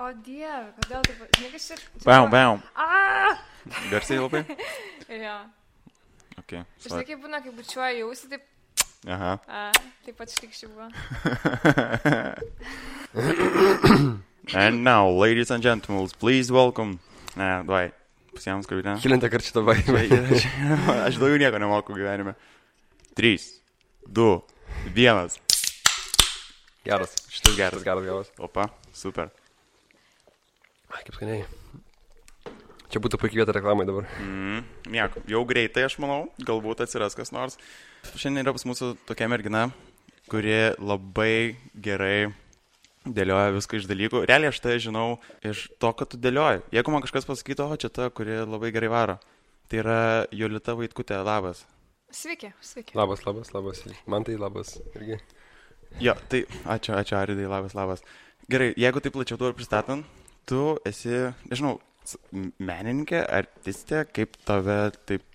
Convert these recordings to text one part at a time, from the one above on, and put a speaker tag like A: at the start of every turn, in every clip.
A: O dieve, kodėl taip... Niekas čia...
B: Bam, bam.
A: A!
B: Garsiai labai?
A: Jo.
B: Ok.
A: Žinai, kaip būna, kai bučiuoja jausi, taip...
B: Aha.
A: A, taip pat šlikščiai buvo.
B: And now, ladies and gentlemen, please welcome. Ne, duai. Pasiems kalbėti.
C: Kilintą kartą šitą baimę.
B: Aš daugiau nieko nemoku gyvenime. 3, 2, 1.
C: Geras.
B: Šitas
C: Geras,
B: geras.
C: geras, geras.
B: Opa, super.
C: Ai, kaip skaniai. Čia būtų puikiai vieta reklamai dabar.
B: Mm, nieko. Jau greitai, aš manau, galbūt atsiras kas nors. Šiandien yra pas mūsų tokia mergina, kuri labai gerai dėlioja viską iš dalykų. Realiai aš tai žinau iš to, kad tu dėlioji. Jeigu man kažkas pasakytų, o čia ta, kuri labai gerai varo, tai yra Jolita Vaitkutė, labas.
A: Sveiki, sveiki.
C: Labas, labas, labas. Man tai labas. Irgi.
B: Jo, tai ačiū, ačiū Aridai, labas, labas. Gerai, jeigu taip plačiau ir pristatant, tu esi, nežinau, menininkė, artistė, kaip tave taip...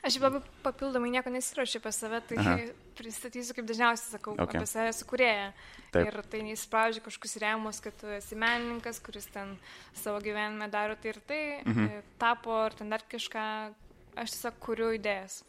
A: Aš šiaip labai papildomai nieko nesiruošiu apie save, tai
B: Aha.
A: pristatysiu, kaip dažniausiai sakau,
B: Ok.
A: okay. apie save.
B: Taip.
A: Ir tai neįspraudžia kažkokius rėmus, kad tu esi menininkas, kuris ten savo gyvenime daro tai ir tai,
B: Mhm.
A: tapo ar ten dar kažką. Aš tiesiog kuriu idėjas.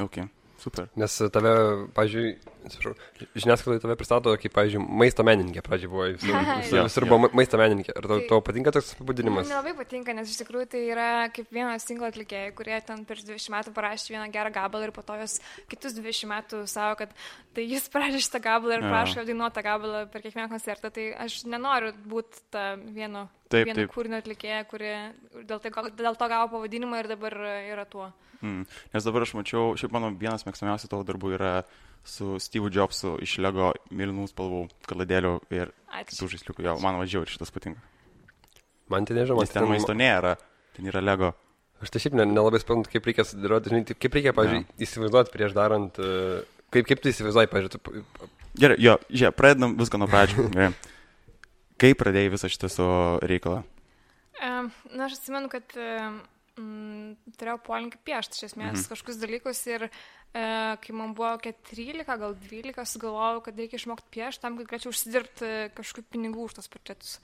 B: Ok, super.
C: Nes tave, pažiūrėjau, žiniasklaidai tave pristato kaip, pažiūrėjau, maisto menininkė. Pradžiai buvo visur, visur, visur buvo ma- maisto menininkė. Ar tau,
A: Tai-
C: tau patinka toks
A: Man
C: apibūdinimas?
A: nelabai patinka, nes iš tikrųjų tai yra kaip vienas single atlikėjai, kurie ten prieš 20 metų parašė vieną gerą gabalą ir po to jos kitus 20 metų savo, kad tai jis parašė šitą gabalą ir prašo dainuotą gabalą per kiekvieną koncertą. Tai aš nenoriu būti vieno,
B: Taip, taip.
A: kūrinio atlikėja, kuri dėl, tai, dėl to gavo pavadinimą ir dabar yra tuo.
B: Mm. Nes dabar aš mačiau, šiaip mano vienas mėgstamiausių tavo darbų yra su Steve Jobsu iš Lego mėlynų spalvų kaladėlių ir kitų žaisliukų. Jo, man važiuoju ir šitas patinka.
C: Man tai nežinau, man
B: Nes ten
C: tai
B: maisto nėra, ten yra Lego.
C: Aš tai šiaip ne- nelabai suprantu, kaip reikia sudėlioti, žinai, taip, kaip reikia, pažiūrėjau, įsivaizduoti prieš darant, e, kaip, kaip tu įsivaizduoji, pažiūrėjau,
B: Gerai, jo, žiūrėk, pradedam viską nuo pradžių. Kaip pradėjai visą šitą savo reikalą?
A: Um, na, aš atsimenu, kad um, turėjau polinkį piešti iš esmės mhm. kažkokius dalykus ir uh, kai man buvo kokie 13, gal 12, sugalvojau, kad reikia išmokti piešti tam, kad galėčiau užsidirbti kažkokių pinigų už tos portretus.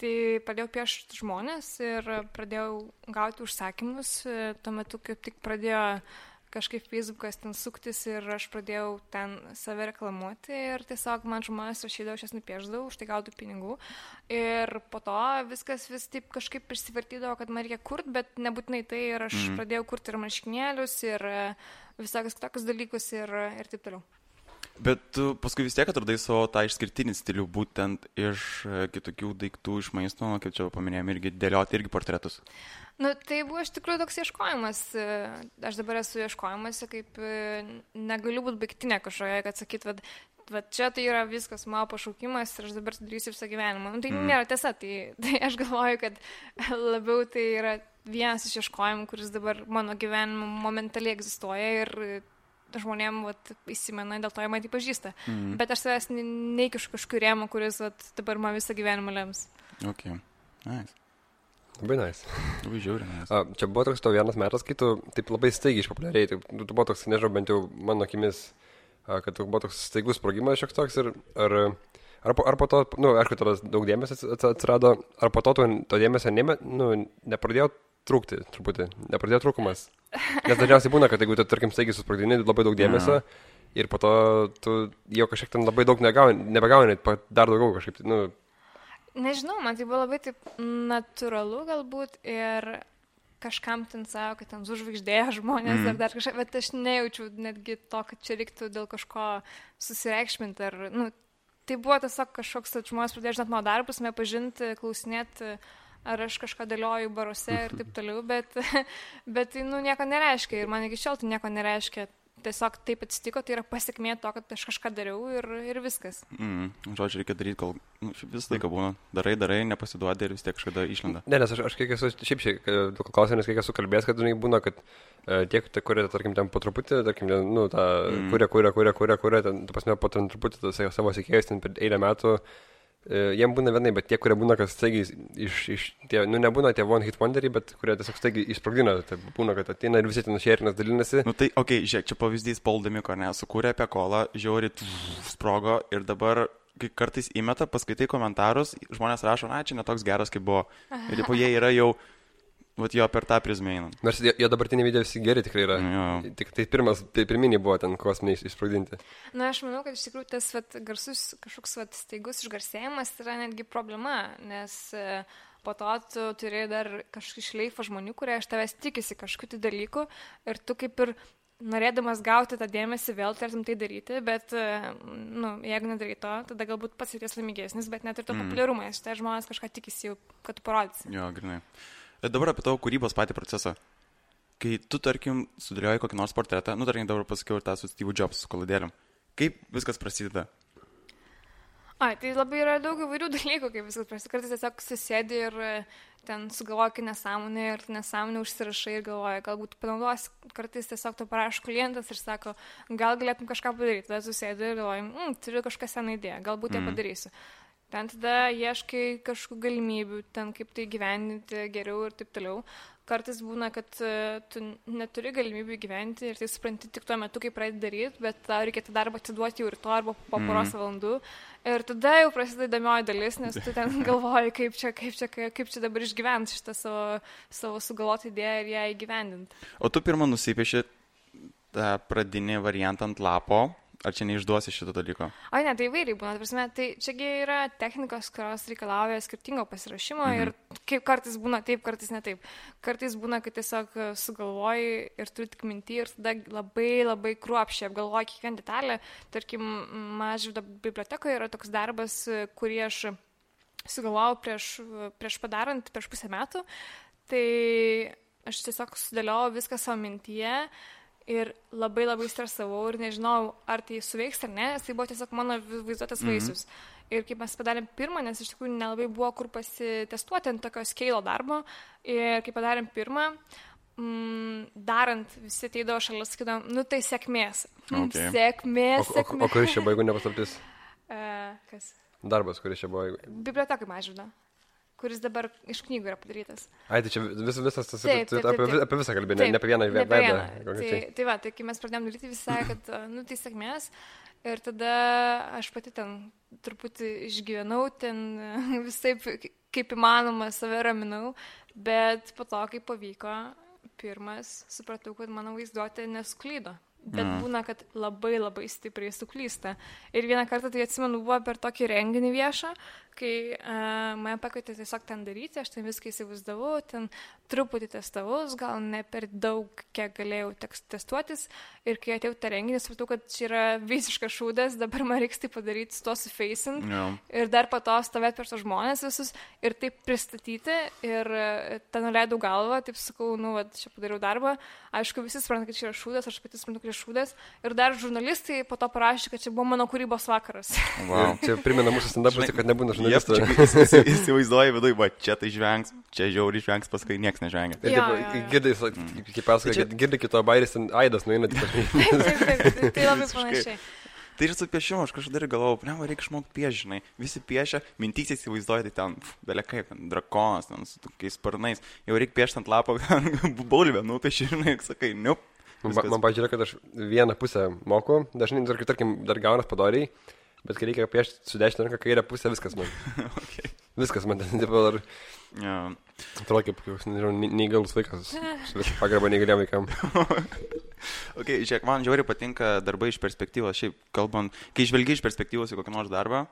A: Tai pradėjau piešti žmonės ir pradėjau gauti užsakymus. E, Tuo metu kaip tik pradėjo kažkaip Facebookas ten suktis ir aš pradėjau ten save reklamuoti ir tiesiog man žmonės rašydavo, aš jas nupieždavau, už tai gaudavau pinigų. Ir po to viskas vis taip kažkaip išsivartydavo, kad man reikia kurti, bet nebūtinai tai ir aš mm. pradėjau kurti ir marškinėlius, ir visokius kitokius dalykus ir, ir taip toliau.
B: Bet tu paskui vis tiek atradai savo tą išskirtinį stilių, būtent iš e, kitokių daiktų, iš maisto, kaip čia paminėjom, irgi dėlioti irgi portretus.
A: Nu, tai buvo iš tikrųjų toks ieškojimas. e, Aš dabar esu ieškojimuose, kaip e, negaliu būti baigtinė kažkokia, kad sakyt, vad, vad čia tai yra viskas mano pašaukimas ir aš dabar darysiu visą gyvenimą. Nu, tai mm. nėra tiesa, tai, tai aš galvoju, kad labiau tai yra vienas iš ieškojimų, kuris dabar mano gyvenimo momentaliai egzistuoja ir žmonėm vat, įsimena, dėl to jie mane pažįsta. Mm. Bet aš savęs ne- neįkišu kažkur rėmą, kuris vat, dabar man visą gyvenimą lems.
B: Ok. Nice.
C: Labai nice.
B: Labai žiauri, nes.
C: A, čia buvo toks tavo vienas metas, kai tu taip labai staigiai išpopuliarėjai. Tai, tu, tu buvo toks, nežinau, bent jau mano akimis, a, kad tu buvo toks staigus sprogimas šioks toks ir ar, ar, po, ar po to, na, nu, aišku, tada daug dėmesio ats- ats- atsirado, ar po to tu to dėmesio nėmė, nu, nepradėjo trūkti truputį, nepradėjo trūkumas. Nes dažniausiai būna, kad jeigu tu, tarkim, staigiai susprogdini labai daug dėmesio ir po to tu jau kažkiek ten labai daug negauni, nebegauni, dar daugiau kažkaip, nu,
A: Nežinau, man tai buvo labai taip natūralu galbūt ir kažkam ten savo, kad ten sužvaigždėjo žmonės mm. ar dar kažką, bet aš nejaučiau netgi to, kad čia reiktų dėl kažko susireikšminti ar, nu, tai buvo tiesiog kažkoks, kad žmonės pradėjo žinot mano darbus, mane pažinti, klausinėti, ar aš kažką dėlioju baruose ir taip toliau, bet, bet tai, nu, nieko nereiškia ir man iki šiol tai nieko nereiškia. Tiesiog taip atsitiko, tai yra pasiekmė to, kad aš kažką dariau ir, ir viskas.
B: Mm. Žodžiu, reikia daryti, kol nu, visą laiką būna. Darai, darai, nepasiduodi ir vis tiek kažkada išlenda.
C: Ne, nes aš, aš kiek esu, šiaip šiaip, nes kiek esu kalbėjęs, kad žinai, būna, kad e, tie, kurie, tarkim, ten po truputį, tarkim, nu, tą, mm. kurie, kurie, kurie, kurie, kurie, ten, tu pasme, po truputį tas savo sekėjus, ten per eilę metų, e, jiem būna vienai, bet tie, kurie būna, kas staigiai iš, iš tie, nu, nebūna tie one hit wonderiai, bet kurie tiesiog staigiai išsprogdina, tai būna, kad ateina ir visi ten šerinas dalinasi.
B: Nu tai, okei, okay, žiūrėk, čia pavyzdys Paul Demiko, ne, sukūrė apie kolą, žiauri, sprogo ir dabar kai kartais įmeta, paskaitai komentarus, žmonės rašo, na, čia netoks geras, kaip buvo. Ir tipo, jie yra jau, vat jo per tą prizmę einant.
C: Nors jo, dabartiniai video visi geri tikrai yra.
B: Jo.
C: Tik tai pirmas, tai pirminiai buvo ten kosminiai išsprogdinti.
A: Na, aš manau, kad iš tikrųjų tas vat, garsus kažkoks vat, staigus išgarsėjimas yra netgi problema, nes e, po to tu turi dar kažkokį šleifą žmonių, kurie iš tavęs tikisi kažkokių tai dalykų ir tu kaip ir norėdamas gauti tą dėmesį vėl tartum tai daryti, bet, e, nu, jeigu nedarai to, tada galbūt pats jauties laimingesnis, bet net ir to mm. populiarumą, nes tai žmonės kažką tikisi jau, kad tu parodysi.
B: Jo, grinai. Dabar apie tavo kūrybos patį procesą. Kai tu, tarkim, sudėlioji kokį nors portretą, nu, tarkim, dabar pasakiau ir tą su Steve Jobs, su kolodėliam. Kaip viskas prasideda?
A: Ai, tai labai yra daug įvairių dalykų, kaip viskas prasideda. Kartais tiesiog susėdi ir e, ten sugalvoji nesąmonę ir nesąmonę užsirašai ir galvoji, galbūt panaudosi. Kartais tiesiog to parašo klientas ir sako, gal galėtum kažką padaryti. Tada susėdi ir galvoji, mm, turiu kažką seną idėją, galbūt ją
B: Mm.
A: padarysiu. Ten tada ieškai kažkokių galimybių, ten kaip tai gyventi geriau ir taip toliau. Kartais būna, kad e, tu neturi galimybių gyventi ir tai supranti tik tuo metu, kai pradedi daryti, bet tau reikia tą darbą atiduoti jau rytoj arba po poros valandų. Ir tada jau prasideda įdomioji dalis, nes tu ten galvoji, kaip čia, kaip čia, kaip čia dabar išgyventi šitą savo, savo sugalvotą idėją ir ją įgyvendinti.
B: O tu pirmą nusipieši tą pradinį variantą ant lapo, ar čia neišduosi šito dalyko?
A: O ne, tai įvairiai būna, prasme, tai čiagi yra technikos, kurios reikalauja skirtingo pasirašymo mhm. ir kaip kartais būna taip, kartais ne taip. Kartais būna, kad tiesiog e, sugalvoji ir turi tik mintį ir tada labai labai kruopšiai apgalvoji kiekvieną detalę. Tarkim, mažvydo bibliotekoje yra toks darbas, e, kurį aš sugalvojau prieš, prieš padarant, prieš pusę metų. Tai aš tiesiog sudėliojau viską savo mintyje ir labai labai stresavau ir nežinau, ar tai suveiks ar ne, nes tai buvo tiesiog mano vaizduotas vaisius. Ir kaip mes padarėm pirmą, nes iš tikrųjų nelabai buvo kur pasitestuoti ant tokio skeilo darbo. Ir kai padarėm pirmą, mm, darant visi ateidavo šalia, sakydam, nu tai sėkmės. Mm,
B: Okay.
A: Sėkmės,
C: O, o,
A: sėkmės.
C: o kuris čia buvo, jeigu nepaslaptis?
A: E, kas?
C: Darbas, kuris čia buvo.
A: Bibliotekai mažvydo, kuris dabar iš knygų yra padarytas.
C: Ai, tai čia vis, visas tas,
A: Taip, taip, taip, taip.
C: apie visą kalbėjai, ne, apie vieną veidą.
A: Tai, tai va, tai kai mes pradėjome daryti, visi sakė, kad nu tai sėkmės. Ir tada aš pati ten truputį išgyvenau, ten visai kaip įmanoma save raminau, bet po to, kai pavyko, pirmas supratau, kad mano vaizduotė nesklydo. Bet
B: Mhm.
A: būna, kad labai labai stipriai suklysta. Ir vieną kartą tai atsimenu buvo per tokį renginį viešą, kai uh, mane pakvietė tiesiog ten daryti, aš ten viską įsivaizdavau, ten truputį testavus, gal ne per daug, kiek galėjau testuotis. Ir kai atėjau tą renginį, supratau, kad čia yra visiškas šūdas, dabar man reiks tai padaryti su to sufacing.
B: Jo.
A: Ir dar po to stovėti per tos žmonės visus ir taip pristatyti. Ir e, ten nuleidau galvą, taip sakau, nu, va, čia padariau darbą. Aišku, visi supranta, kad čia yra šūdas, aš pati suprantu, kad čia šūdas. Ir dar žurnalistai po to parašė, kad čia buvo mano kūrybos vakaras.
B: Wow.
C: Čia primena mūsų stand-upus, kad nebūna
B: Jep,
C: žurnalistų.
B: čia įsi- įsivaizduoji viduje, va, čia tai žvengs, čia žiauriai žvengs, paskui niekas nežvengia.
C: Ir taip,
A: jo, jo.
C: girdai, kaip pasakoja,
B: čia-
C: kad girdi kito bairis, ten aidas nueina.
A: taip, taip, tai labai panašiai.
B: Tai ir su piešimu, aš kažkada ir galvojau, ne, reikia išmokti piešinai. Visi piešia, mintys įsivaizduoja, tai ten, belia kaip, ten, drakonas, ten, su tokiais sparnais. Jau reikia piešti ant lapo, bulvę, nupieši, ir sakai, nu.
C: Man, man pažiūrėjo, kad aš vieną pusę moku, dažnai, dar, tarkim, dar gaunas padoriai, bet kai reikia piešti su dešinė ranka kairę pusę, viskas man.
B: okay.
C: Viskas man ten, tipo, dar
B: ja.
C: atrodo kaip, nežinau, ne- neįgalus vaikas. Su visą pagarbą neįgaliam vaikam.
B: Ok, žiūrėk, man žiauriai patinka darbai iš perspektyvos. Šiaip kalbant, kai žvelgi iš perspektyvos į kokį nors darbą,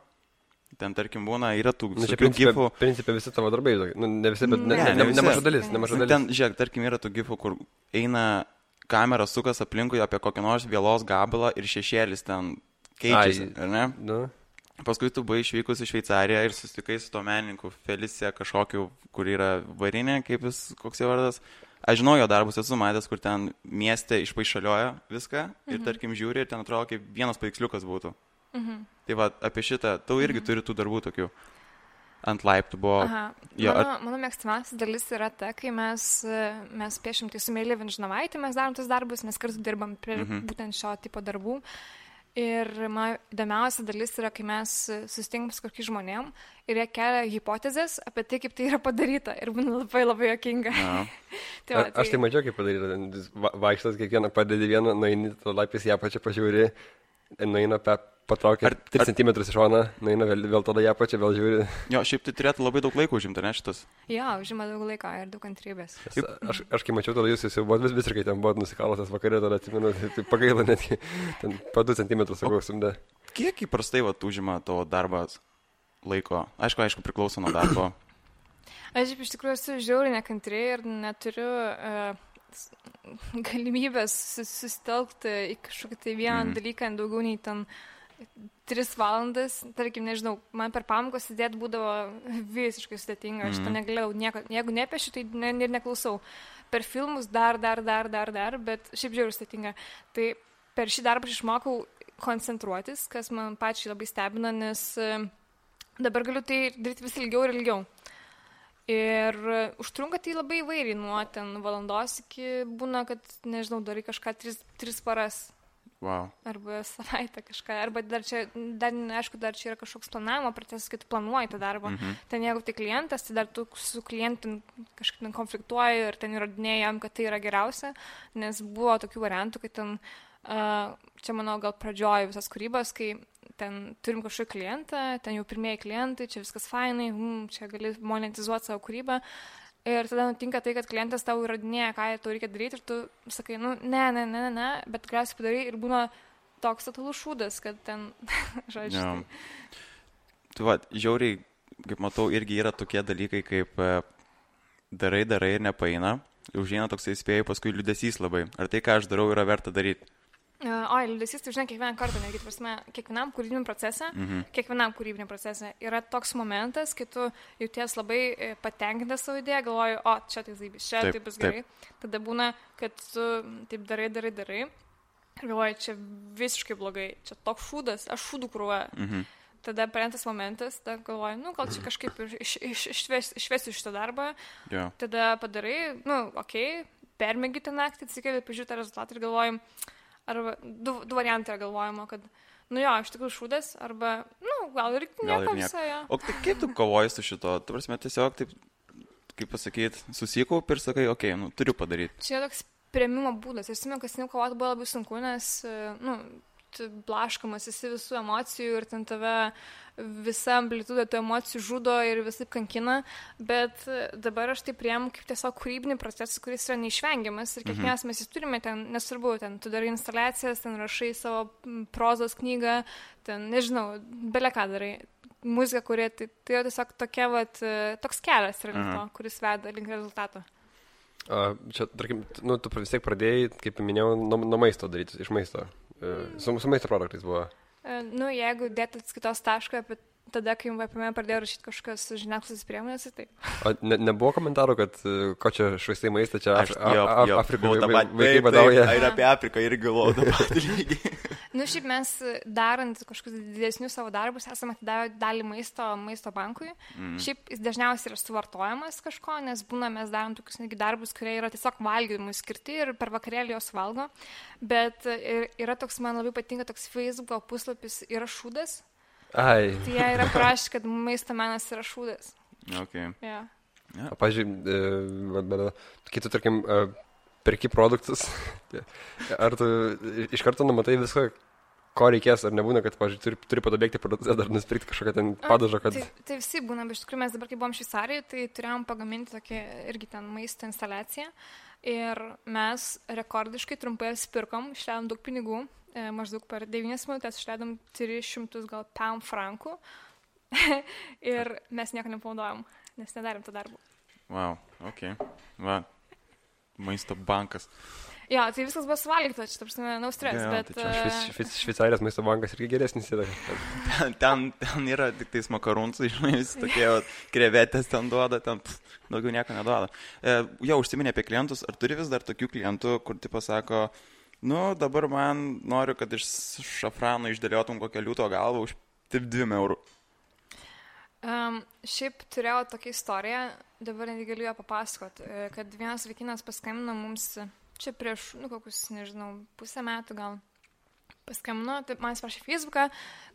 B: ten tarkim būna, yra tų
C: Na, Nu, principė,
B: gifų.
C: principė visi tavo darbai, nu, ne visi, bet ne,
B: Ne,
C: ne,
B: ne
C: nemaža dalis, nemaža dalis.
B: Ten, žiūrėk, tarkim, yra tų gifų, kur eina kamera sukas aplinkui apie kokią nors vėlos gabalą ir šešėlis ten keičiasi,
C: Ai.
B: ar ne?
C: Nu,
B: Paskui tu buvai išvykus į Šveicariją ir susitikai su to menininku Felicija kažkokiu, kur yra varinė, kaip jis, koks jo vardas. Aš žinau jo darbus, esu matęs, kur ten mieste išpaišalioja viską ir tarkim žiūri ir ten atrodo kaip vienas paveiksliukas būtų.
A: Mhm.
B: Tai va, apie šitą, tau irgi turi tų darbų tokių. Ant laiptų buvo.
A: Aha.
B: Jo,
A: mano, ar... mano mėgstamiausia dalis yra ta, kai mes, mes piešim tai su Meilė Vinžinovaitė, mes darom tus darbus, mes kartu dirbam prie
B: Mhm.
A: būtent šio tipo darbų. Ir man įdomiausia dalis yra, kai mes susitinkam su kokiais žmonėm ir jie kelia hipotezės apie tai, kaip tai yra padaryta. Ir būna labai labai jokinga. Tai
C: A, aš tai mačiau, kaip padaryta. Va- Vaikštas kiekvieną padedi vieną, nueini, to laipės ją pačią pažiūri, nueina pe, patraukia
B: Ar-
C: 3
B: ar-
C: cm iš šoną, nueina vėl, vėl tada ją pačią, vėl žiūri.
B: Jo, šiaip tai turėtų labai daug laiko užimti, ne šitas.
A: Jo, užima daug laiko ir daug kantrybės.
C: Nes Aš, aš kai mačiau, tada jūs jau buvot vis visiškai ten buvot nusikalęs vakarė, tada atsimenu, tai, tai pagaila netgi, ten po 2 cm sakau, sumdė.
B: Kiek įprastai vat, užima tavo darbas laiko? Aišku, aišku, priklauso nuo darbo.
A: Aš iš tikrųjų esu žiauriai nekantri ir neturiu uh, galimybės sus- susitelkti į kažkokį tai vieną mm. dalyką daugiau nei ten tris valandas, tarkim, nežinau, man per pamokas sėdėti būdavo visiškai sudėtinga, aš to
B: Mhm.
A: negalėjau, nieko, jeigu nepiešiu, tai ne, ir neklausau. Per filmus dar, dar, dar, dar, dar, bet šiaip žiauriai sudėtinga. Tai per šį darbą aš išmokau koncentruotis, kas man pačiai labai stebina, nes e, dabar galiu tai daryti vis ilgiau ir ilgiau. Ir e, užtrunka tai labai įvairiai, nuo ten valandos iki būna, kad, nežinau, darai kažką tris, tris paras
B: Wow.
A: arba savaitę kažką, arba dar čia, dar neaišku, dar čia yra kažkoks planavimo procesas, kai tu planuoji tą darbą.
B: Mhm.
A: Ten jeigu tai klientas, tai dar tu su klientu kažkaip konfliktuoji ir ten įrodinėjai jam, kad tai yra geriausia, nes buvo tokių variantų, kad ten, uh, čia manau, gal pradžiojo visas kūrybos, kai ten turim kažkokį klientą, ten jau pirmieji klientai, čia viskas fainai, mm, čia gali monetizuoti savo kūrybą. Ir tada nutinka tai, kad klientas tau įrodinėja, ką tau reikia daryti ir tu sakai, nu, ne, ne, ne, ne, ne, bet galiausiai padarai ir būna toks totalus šūdas, kad ten, žodžiu,
B: Jo.
A: tai-
B: Tai va, žiauriai, kaip matau, irgi yra tokie dalykai, kaip e, darai, darai ir nepaina. Užeina toksai spėjai, paskui liudesys labai. Ar tai, ką aš darau, yra verta daryti?
A: Oi, liūdėsys, tai žinai, kiekvieną kartą, netgi, prasme, kiekvienam kūrybiniam procese,
B: Mhm.
A: kiekvienam kūrybiniam procese yra toks momentas, kai tu jauties labai patenkintas savo idėją, galvoji, o čia tai zaibys, čia
B: Taip,
A: taip, tai bus
B: taip.
A: gerai. Tada būna, kad tu taip darai, darai, darai. Ir galvoji, čia visiškai blogai, čia toks šūdas, aš šūdų krūvą.
B: Mhm.
A: Tada parentas momentas, tada galvoji, nu, gal čia kažkaip iš, iš, išves, išvesiu šitą darbą.
B: Jo.
A: Tada padarai, nu, okei, okay, permėgi tą naktį, atsikeli, pažiūrėjai tą rezultatą ir galvojim, arba du, du variantai yra galvojama, kad, nu jo, iš tikrųjų šūdas, arba, nu, gal ir
B: ir
A: nieko visai. jo.
B: O tai kaip tu kovoji su šito? Tu prasme, tiesiog taip, kaip pasakyti, susikaup ir sakai, okei, okay, nu, turiu padaryti.
A: Čia toks prieimimo būdas. Aš atsimenu, kad seniau kovoti buvo labai sunku, nes, e, nu, blaškomas esi visų emocijų ir ten tave visa amplitudė tų emocijų žudo ir visai kankina, bet dabar aš tai priemu kaip tiesiog kūrybinį procesą, kuris yra neišvengiamas ir kiekvienas mes jis turime ten, nesvarbu, ten tu darai instaliacijas, ten rašai savo prozos knygą, ten, nežinau, belia ką darai. Muzika, kurie, tai, tai yra tiesiog tokia, vat, toks kelias yra link to, kuris veda link rezultato.
C: A, čia, tarkim, nu, tu vis tiek pradėjai, kaip minėjau, nuo, nuo maisto daryti, iš maisto. E, Su, su maisto produktais buvo.
A: E, Nu, jeigu dėtų atskaitos tašką, tada, kai apie mane pradėjo rašyti kažkas žiniasklaidos priemonės, tai taip.
C: O ne, nebuvo komentarų, kad e, ko čia švaistai maistą, čia
B: Aš,
C: Af-
B: jo,
C: A- A-
B: jo,
C: Afrikoje badauja.
B: Ir apie Afriką irgi galvojau tą patį lygį.
A: Nu, šiaip mes e, darant kažkokius didesnius savo darbus esame atidavę dalį maisto maisto bankui. Mm. Šiaip jis dažniausiai yra suvartojamas kažko, nes būna mes darom tokius netgi darbus, kurie yra tiesiog valgymui skirti ir per vakarėlį jos valgo. Bet e, yra toks, man labai patinka toks Facebook puslapis, yra šūdas.
C: Ai.
A: Tai jie yra parašę, kad maisto menas yra šūdas.
B: Okay.
A: Yeah.
C: O, pažiūrėjau, kitų, tarkim, e, perki produktus, ar tu iš karto numatai viską, ko reikės, ar nebūna, kad, pažiūrėjau, turi, turi padabėgti parduotuvę, dar nusipirkti kažkokią ten padažą, kad...
A: Tai, tai visi būna, bet iš tikrųjų mes dabar, kai buvom Šveicarijoje, tai turėjom pagaminti tokią irgi ten maisto instaliaciją. Ir mes rekordiškai trumpai apsipirkom, išleidom daug pinigų, e, maždaug per 9 minutės išleidom 300 gal pound frankų. ir mes nieko nepanaudojom, nes nedarėm to darbo.
B: Wow, ok. Va. Maisto bankas.
A: Jo, tai viskas buvo suvalgyta, čia, tarsi, no stres,
B: Jo,
A: bet...
B: tai čia
A: e,
C: Šveic- Šveic- Šveicarijos maisto bankas irgi geresnis yra.
B: Ten, ten, ten yra tik tais makarūnsai, žinai, visi tokie vat, krevetės ten duoda, ten pff, daugiau nieko neduoda. E, jau užsiminė apie klientus, ar turi vis dar tokių klientų, kur tai pasako, nu dabar man noriu, kad iš šafrano išdėliotum kokią liūto galvą už taip 2 eurų.
A: Um, šiaip turėjau tokią istoriją, dabar netgi galiu ją papasakot, e, kad vienas vaikinas paskambino mums čia prieš, nu, kokius, nežinau, pusę metų gal. Paskambino, tai man jis prašė Facebooką,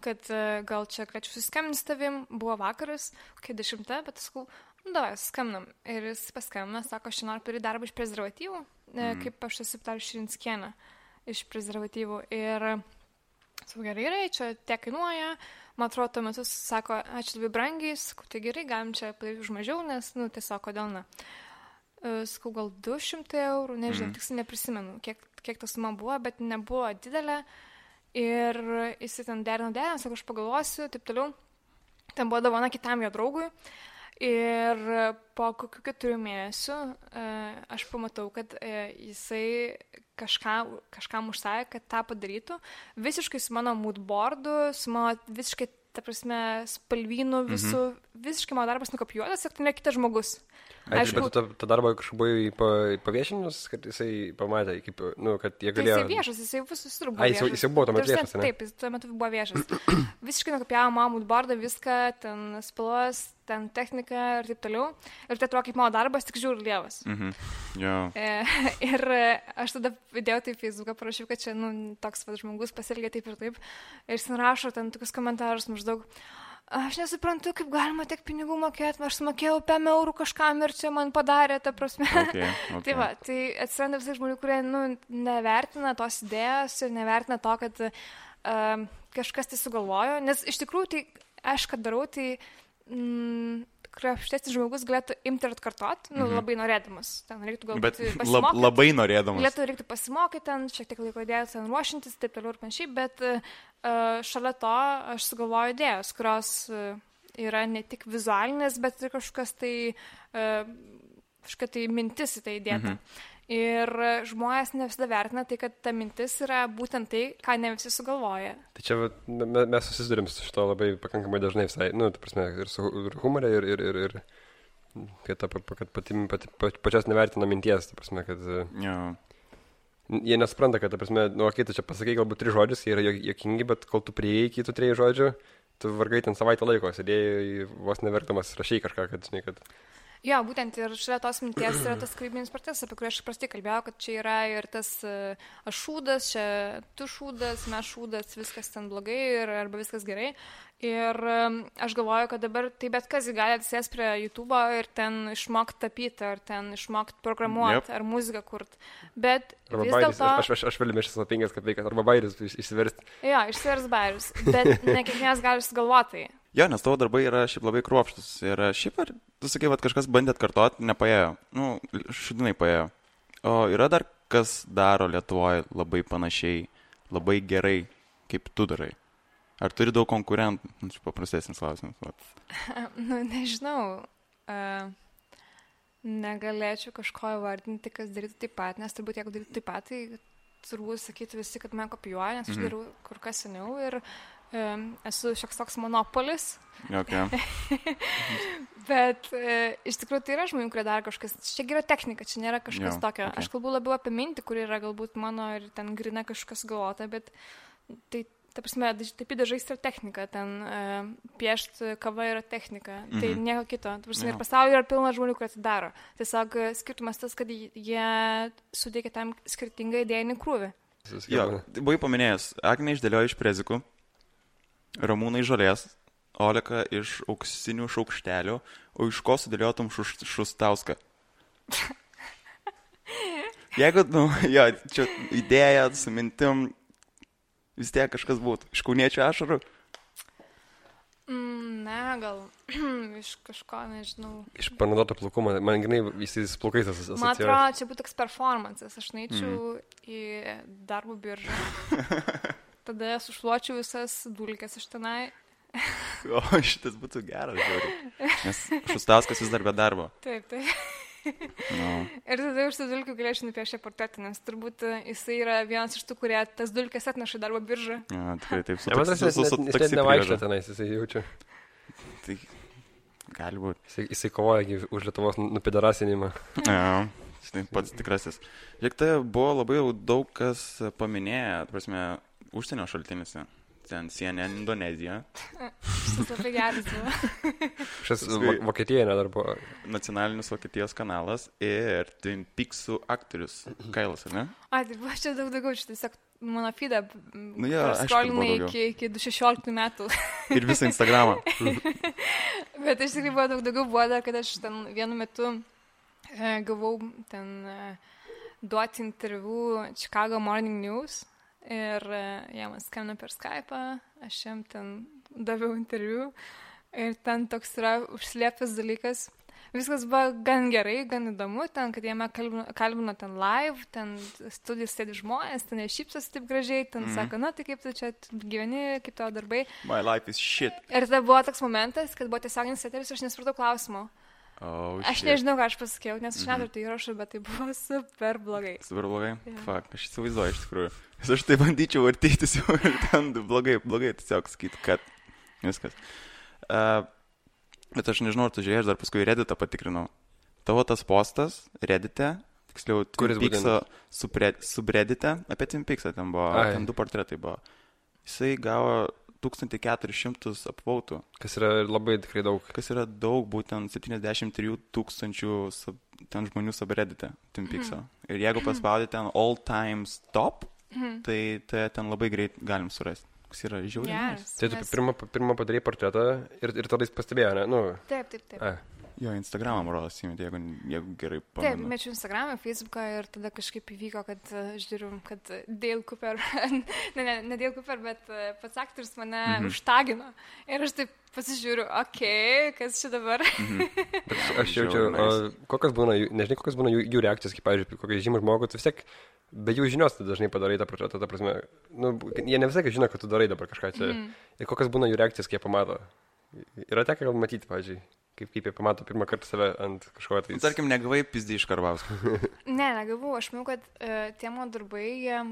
A: kad e, gal čia galėčiau susiskambinti su tavim, buvo vakaras, kai dešimta, bet sakau, nu, davai, skambinam. Ir jis paskambino, sako, aš noriu padaryti darbą iš prezervatyvų, mm. kaip aš esu Ptar Širinskienė iš prezervatyvų. Ir Sakau, gerai, gerai, čia tiek kainuoja. Man atrodo, tuo metu sako, ačiū labai brangiai, sakau, tai gerai, galim čia padaryti už mažiau, nes, nu, tiesiog, kodėl ne. E, Sakau, gal 200 eurų, nežinau, mm. tiksliai neprisimenu, kiek, kiek ta suma buvo, bet nebuvo didelė. Ir jis ten derino, derino, sako, aš pagalvosiu, taip toliau. Ten buvo dovana kitam jo draugui. Ir po kokių keturių mėnesių e, aš pamatau, kad e, jisai kažką, kažkam užsakė, kad tą padarytų. Visiškai su mano moodboardu, su mano visiškai, ta prasme, spalvynu visų, mhm. Visiškai mano darbas nukopijuotas, ir tai ne kitas žmogus.
C: Aišku, bet tu tą, tą darbą kažkaip buvai pa, paviešinus, kad jisai pamatė, kaip, nu, kad jie galėjo...
A: Tai jisai viešas, jisai visus turbūt.
C: A, jis, jau- jis jau buvo tuomet viešas, ne?
A: Taip, jis tuo metu buvo viešas. Visiškai nukopijavo mamų bardą, viską, ten spalvas, ten techniką ir taip toliau. Ir tai atrodo kaip mano darbas, tik žiūri lievas.
B: Mhm. Jo.
A: E, ir e, aš tada įdėjau tai Facebooką, parašiau, kad čia, nu, toks va, žmogus pasielgė taip ir taip. Ir jis ten rašo ten tokius komentarus maždaug. Aš nesuprantu, kaip galima tiek pinigų mokėti, aš sumokėjau 5 eurų kažkam ir čia man padarė, ta prasme.
B: Okay, okay.
A: tai va, tai atsiranda visai žmonių, kurie, nu, nevertina tos idėjos ir nevertina to, kad uh, kažkas tai sugalvojo, nes iš tikrųjų tai aš, kad darau, tai mm, krapštesnis žmogus galėtų imti ir atkartoti, nu,
B: Mhm.
A: labai norėdamas. Ten reiktų galbūt
B: lab, labai norėdamas.
A: Galėtų reikti pasimokyti, ten šiek tiek laiko dėti, ten ruošintis, taip toliau ir panašiai, bet uh, šalia to aš sugalvoju idėjas, kurios uh, yra ne tik vizualinės, bet ir kažkas tai, uh, kažkokia tai mintis į tai įdėta. Mhm. Ir žmonės ne visada vertina tai, kad ta mintis yra būtent tai, ką ne visi sugalvoja.
C: Tai čia mes susidurim su šito labai pakankamai dažnai visai, nu, ta prasme, ir su ir humorė, ir, ir, ir, ir kad, ta, kad pati, pati, pa- pačios nevertina minties, ta prasme, kad
B: Jo.
C: jie nesupranta, kad, ta prasme, nu, kai tu čia pasakai galbūt tris žodžius, jie yra jo- juokingi, bet kol tu prieėjai iki tų trijų žodžių, tu vargai ten savaitę laiko sėdėjai vos neverktamas rašiai kažką, kad, žinai, kad...
A: Jo, būtent ir šalia tos minties yra tas kūrybinis procesas, apie kurį aš prastai kalbėjau, kad čia yra ir tas e, aš šūdas, čia tu šūdas, mes šūdas, viskas ten blogai ir, arba viskas gerai. Ir em, aš galvoju, kad dabar tai bet kas gali atsės prie YouTube ir ten išmokti tapyti, ar ten išmokti programuoti,
B: Yep.
A: ar muziką kurti. Bet
C: Arba
A: vis
C: bairis,
A: dėlto...
C: aš, aš, aš vėliau mešęs lapingas, kad veikia, arba bairis iš- išsiversti.
A: Jo, išsivers bairius. Bet ne kiekvienas gali sugalvoti.
B: Jo, nes tavo darbai yra šiaip labai kruopštus. Ir šiaip ar, tu sakai, kad kažkas bandė atkartoti, nepaėjo. Nu, šudinai paėjo. O yra dar kas daro Lietuvoje labai panašiai, labai gerai, kaip tu darai. Ar turi daug konkurentų? Nu, čia paprastesnis klausimas.
A: Nu, nežinau. Uh, negalėčiau kažko įvardinti, kas darytų taip pat, nes turbūt jeigu darytų taip pat, tai turbūt sakytų visi, kad mane kopijuoja, nes aš
B: Mhm.
A: darau kur kas seniau ir esu šioks toks monopolis.
B: Okay.
A: Bet e, iš tikrųjų tai yra žmonių, kurie daro kažkas. Čia yra technika, čia nėra kažkas
B: Jo,
A: tokio.
B: okei.
A: Aš kalbu labiau apie mintį, kuri yra galbūt mano ir ten grina kažkas galvota, bet tai, ta prasme, taip dažais yra technika, ten e, piešti kava yra technika, mhm. tai
B: Mhm.
A: nieko kito. Ta prasme,
B: Jo.
A: ir pasaulyje yra pilna žmonių, kurie tai daro. Tiesiog e, skirtumas tas, kad jie sudėkia tam skirtingą idėjinį krūvį.
B: Jo, buvai paminėjęs, Agnė išdėliojo iš prezikų, Ramūnai žolės, Oleka iš auksinių šaukštelių, o iš ko sudėliotum šuš, šustauską? Jeigu, nu, jo, čia idėja su mintim, vis tiek kažkas būtų. Iš kauniečių ašarų?
A: Mm, ne, gal iš kažko, nežinau.
C: Iš panaudoto plaukų, man, man grinai jis plaukais
A: Man
C: asocijuoja.
A: atrodo, čia būtų toks performances. Aš neičiau mm. į darbo biržą. Tada sušluočiau visas dulkes iš tenai.
B: O šitas būtų geras, žiūrėjau. Nes šustauskas vis dar be darbo.
A: Taip, taip.
B: Nu,
A: Ir tada iš tų dulkių galėčiau nupiešti portretą, nes turbūt e, jisai yra vienas iš tų, kurie tas dulkes atneša darbo biržą.
B: jo, tikrai taip. Su
C: Ja, tas
B: su-
C: net,
B: su
C: net nevaikšto
B: priveža.
C: tenais, jisai jaučia.
B: Tai gali būti.
C: Jisai, jisai kovoja už Lietuvos nupidarasinimą.
B: Ja, pats tikrasis. Žiūrėk, tai buvo labai daug kas paminėję, prasme, užsienio šaltinėse. Ten CNN Indonezija,
A: Šis labai geras buvo.
C: Šis net dar buvo.
B: nacionalinis Vokietijos kanalas ir Twin Peaksų aktorius Kailas, ar ne?
A: Ai, tai buvo čia daug daugiau, čia tiesiog mano feedą.
B: Nu kad buvo
A: Skolinai iki, iki 2016 metų.
B: Ir visą Instagramą.
A: Bet iš tikrųjų buvo daug daugiau, buvo dar, kad aš ten vienu metu e, gavau ten e, duoti interviu Chicago Morning News. Ir e, jie man skambino per Skype, aš jam ten daviau interviu ir ten toks yra užslėptas dalykas. Viskas buvo gan gerai, gan įdomu, ten, kad jame kalbino, kalbino ten live, ten studijos sėdi žmonės, ten jie šypsosi taip gražiai, ten mm. sako, na tai kaip tu čia gyveni, kaip tavo darbai.
B: My life is shit.
A: Ir tada buvo toks momentas, kad buvo tiesioginis eteris, aš nesupratau klausimo.
B: Oh,
A: Aš
B: shit.
A: nežinau, ką aš pasakiau, nes aš neturiu tai įrašų, bet tai buvo super blogai.
B: Super blogai?
A: Jo.
B: Fuck, aš įsivaizduoju iš tikrųjų. Nes aš tai bandyčiau vartytis jau ir ten blogai, blogai tiesiog sakyti, kad viskas. Uh, bet aš nežinau, ar tu žiūrėjai, aš dar paskui Redditą patikrinau. Tavo tas postas Reddite, tiksliau,
C: Kuris
B: Pixo subreddite, apie Tim Pixą ten buvo,
C: Ai.
B: ten du portretai buvo. Jisai gavo 1400 apvautų,
C: Kas yra labai tikrai daug.
B: kas yra daug, būtent 73 tūkstančių sub, ten žmonių subreddite Tim Pixo. Ir jeigu paspaudai ten all times top, tai, tai ten labai greit galim surasti. Kas yra žiauriai.
A: Geras.
C: Tai tu pirmą, pirmą padarėjai portretą ir, ir tada jis pastebėjo, ne? Nu,
A: Taip, taip, taip.
C: a,
B: Jo, Instagramą rodos, įmėt, jeigu, jeigu gerai
A: Taip,
B: pamenu.
A: mečiau Instagramą, Facebooką ir tada kažkaip įvyko, kad uh, žiūriu, kad uh, Dale Cooper, ne, ne, ne Dale Cooper, bet uh, pats aktorius mane mm
B: Mhm.
A: -hmm. užtagino. Ir aš taip pasižiūriu, okei, okay, kas čia dabar.
C: bet aš jaučiu, kokios būna, nežinai, kokios būna jų, jų reakcijos, kaip, pavyzdžiui, kokie žymų žmogų, tu vis tiek, be jų žinios tu dažnai padarai tą portretą, ta prasme, nu, jie ne visai žino, kad tu darai dabar kažką čia. Mm. Ir kokios būna jų reakcijos, kai jie pamato. Yra tekę gal matyti, pavyzdžiui, kaip, kaip jie pamato pirmą kartą save ant kažko tai.
B: Nu, Tarkim, negavai pizdį iš Karbausko.
A: ne, negavau, aš manau, kad uh, tie mano darbai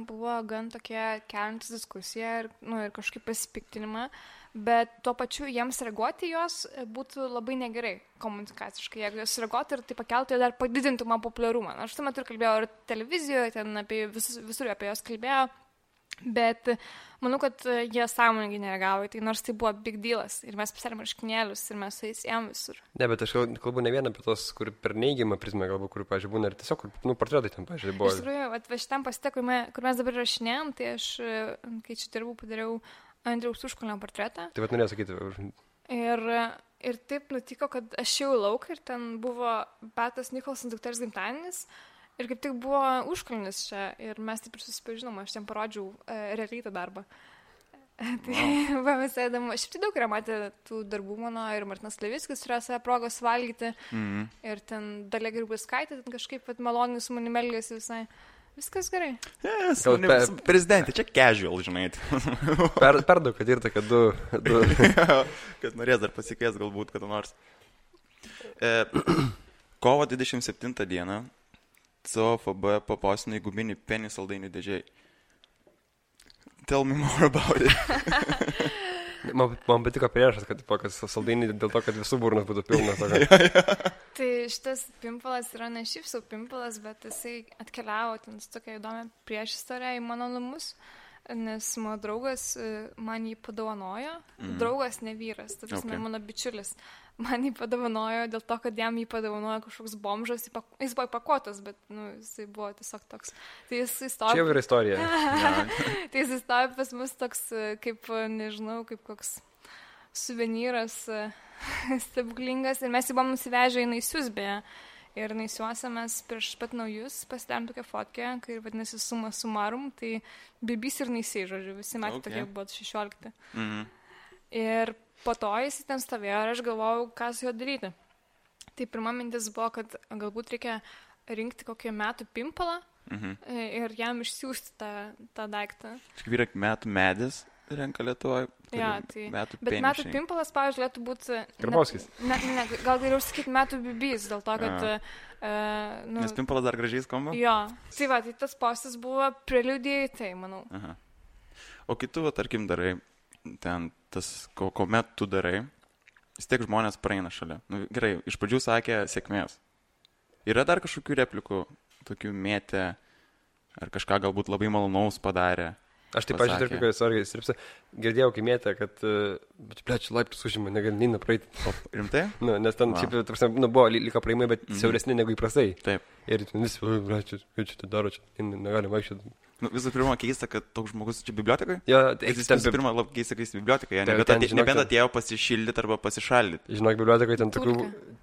A: buvo gan tokie keliantis diskusiją ir, nu, ir kažkaip pasipiktinimą, bet tuo pačiu jiems reaguoti į juos e, būtų labai negerai komunikaciškai. Jeigu juos reaguotų ir tai pakeltų, jie dar padidintų man populiarumą. Aš tuo metu ir kalbėjau ir televizijoje, ten apie visus, visur apie juos kalbėjau. Bet manau, kad e, jie sąmoningai nereagavo tai, nors tai buvo big dealas. Ir mes pasarėm marškinėlius ir mes su jais ėjom visur.
C: Ne, bet aš kal- kalbu ne vien apie tos, kur per neigiamą prizmę, galbūt, kur, pavyzdžiui, būna ir tiesiog, kur, nu, portretai ten, pavyzdžiui, buvo.
A: Iš tikrųjų, va šitam pasite, kur, me, kur mes dabar rašinėjom, tai aš, e, kai čia dirbau, padariau Andriaus užkulio portretą.
C: Tai vad norėjau sakyti,
A: Ir, ir taip nutiko, kad aš jau lauk ir ten buvo Betas Nikolson dukters gimtadienis. Ir kaip tik buvo užkalnis čia ir mes taip ir susipažinom, aš ten parodžiau e, realiai tą darbą. Tai wow. buvo visai įdomu. Šiaip tai daug yra matę tų darbų mano ir Martinas Leviskis turėjo savo progos valgyti.
B: Mhm.
A: Ir ten Dalia Gribuskaitė ten kažkaip vat maloniai su manimi elgėsi visai. Viskas gerai.
B: Yes,
C: Gal pe-
B: prezidentė, čia casual, žinai.
C: Per, per daug, kad ir tai, kad du, du
B: kad norės dar pasikvies galbūt kada nors. E, kovo 27 dieną COFB papostino į gubinį penį saldainių dėžiai. Tell me more about it.
C: Man, man patiko priešas, kad tokas saldainį dėl to, kad visų burnas būtų pilnas. Tokio.
A: Tai šitas pimpalas yra ne šiaip sau pimpalas, bet jisai atkeliavo ten su tokia įdomia priešistorė į mano namus, nes mano draugas e, man jį padovanojo. Mm. Draugas, ne vyras, tai okay.
B: Okay.
A: mano bičiulis. Man jį padovanojo dėl to, kad jam jį padovanojo kažkoks bomžas, jis buvo įpakuotas, bet nu, jisai buvo tiesiog toks. Tai jis
C: Čia
A: įstojo.
C: jau yra istorija.
B: Ja.
A: Tai jis įstojo pas mus toks, e, kaip, e, nežinau, kaip koks suvenyras stebuklingas. Ir mes jį buvom nusivežę į naisius beje. Ir naisiuose mes prieš pat naujus pasidarėm tokią fotkę, kai vadinasi suma sumarum, tai bibis ir naisiai, žodžiu, visi metai
B: Okay.
A: tokie buvo 16.
B: Mhm.
A: Ir po to jis ten stovėjo ir aš galvojau, ką su juo daryti. Tai pirma mintis buvo, kad galbūt reikia rinkti kokį metų pimpalą
B: Mhm.
A: ir jam išsiųsti tą, tą daiktą.
B: Čia vyra metų medis renka Lietuvoje.
A: Jo, tai-
B: Metų
A: Bet metų
B: penišiai.
A: pimpalas, pavyzdžiui, galėtų būti...
C: Karbauskis.
A: Ne, ne, ne, gal geriau sakyti metų bibys, dėl to, kad...
B: A.
A: Uh, nu,
B: Nes pimpalas dar gražiai skamba.
A: jo, tai va, tai tas postas buvo preliudija į tai, manau.
B: Aha. O kitų, va, tarkim, darai, ten tas, ko, kuomet tu darai, vis tiek žmonės praeina šalia. Nu, gerai, iš pradžių sakė sėkmės. Yra dar kažkokių replikų, tokių mėtė, ar kažką galbūt labai malonaus padarė.
C: Aš taip pažiūrėjau, kaip kokios istorijas stripsa. Girdėjau, kai mėtė, kad, plečia, laiptus užima, negali neina praeiti.
B: Rimtai?
C: Nu, nes ten, šiaip, tarsi, nu, buvo liko praeimai, bet mm. siauresni negu įprastai.
B: Taip.
C: Ir visi, čia, kaip čia tai daro, čia negali vaikščioti.
B: Nu, visų pirma, keista, kad toks žmogus čia bibliotekai.
C: Jo,
B: Tai
C: tai
B: jis
C: ten,
B: visų pirma labai keista, kad jis bibliotekai. Nebent atėjo pasišildyti arba pasišaldyti.
C: žinok, bibliotekai ten tokių,